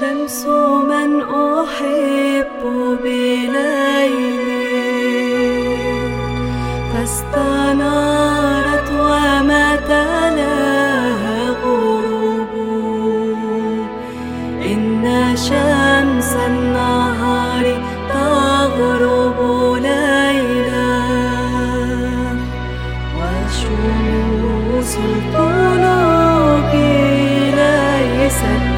شمس من أحب بليل فاستنارت وما تلاها غروب. إن شمس النهار تغرب ليلا وشموس القلوب ليست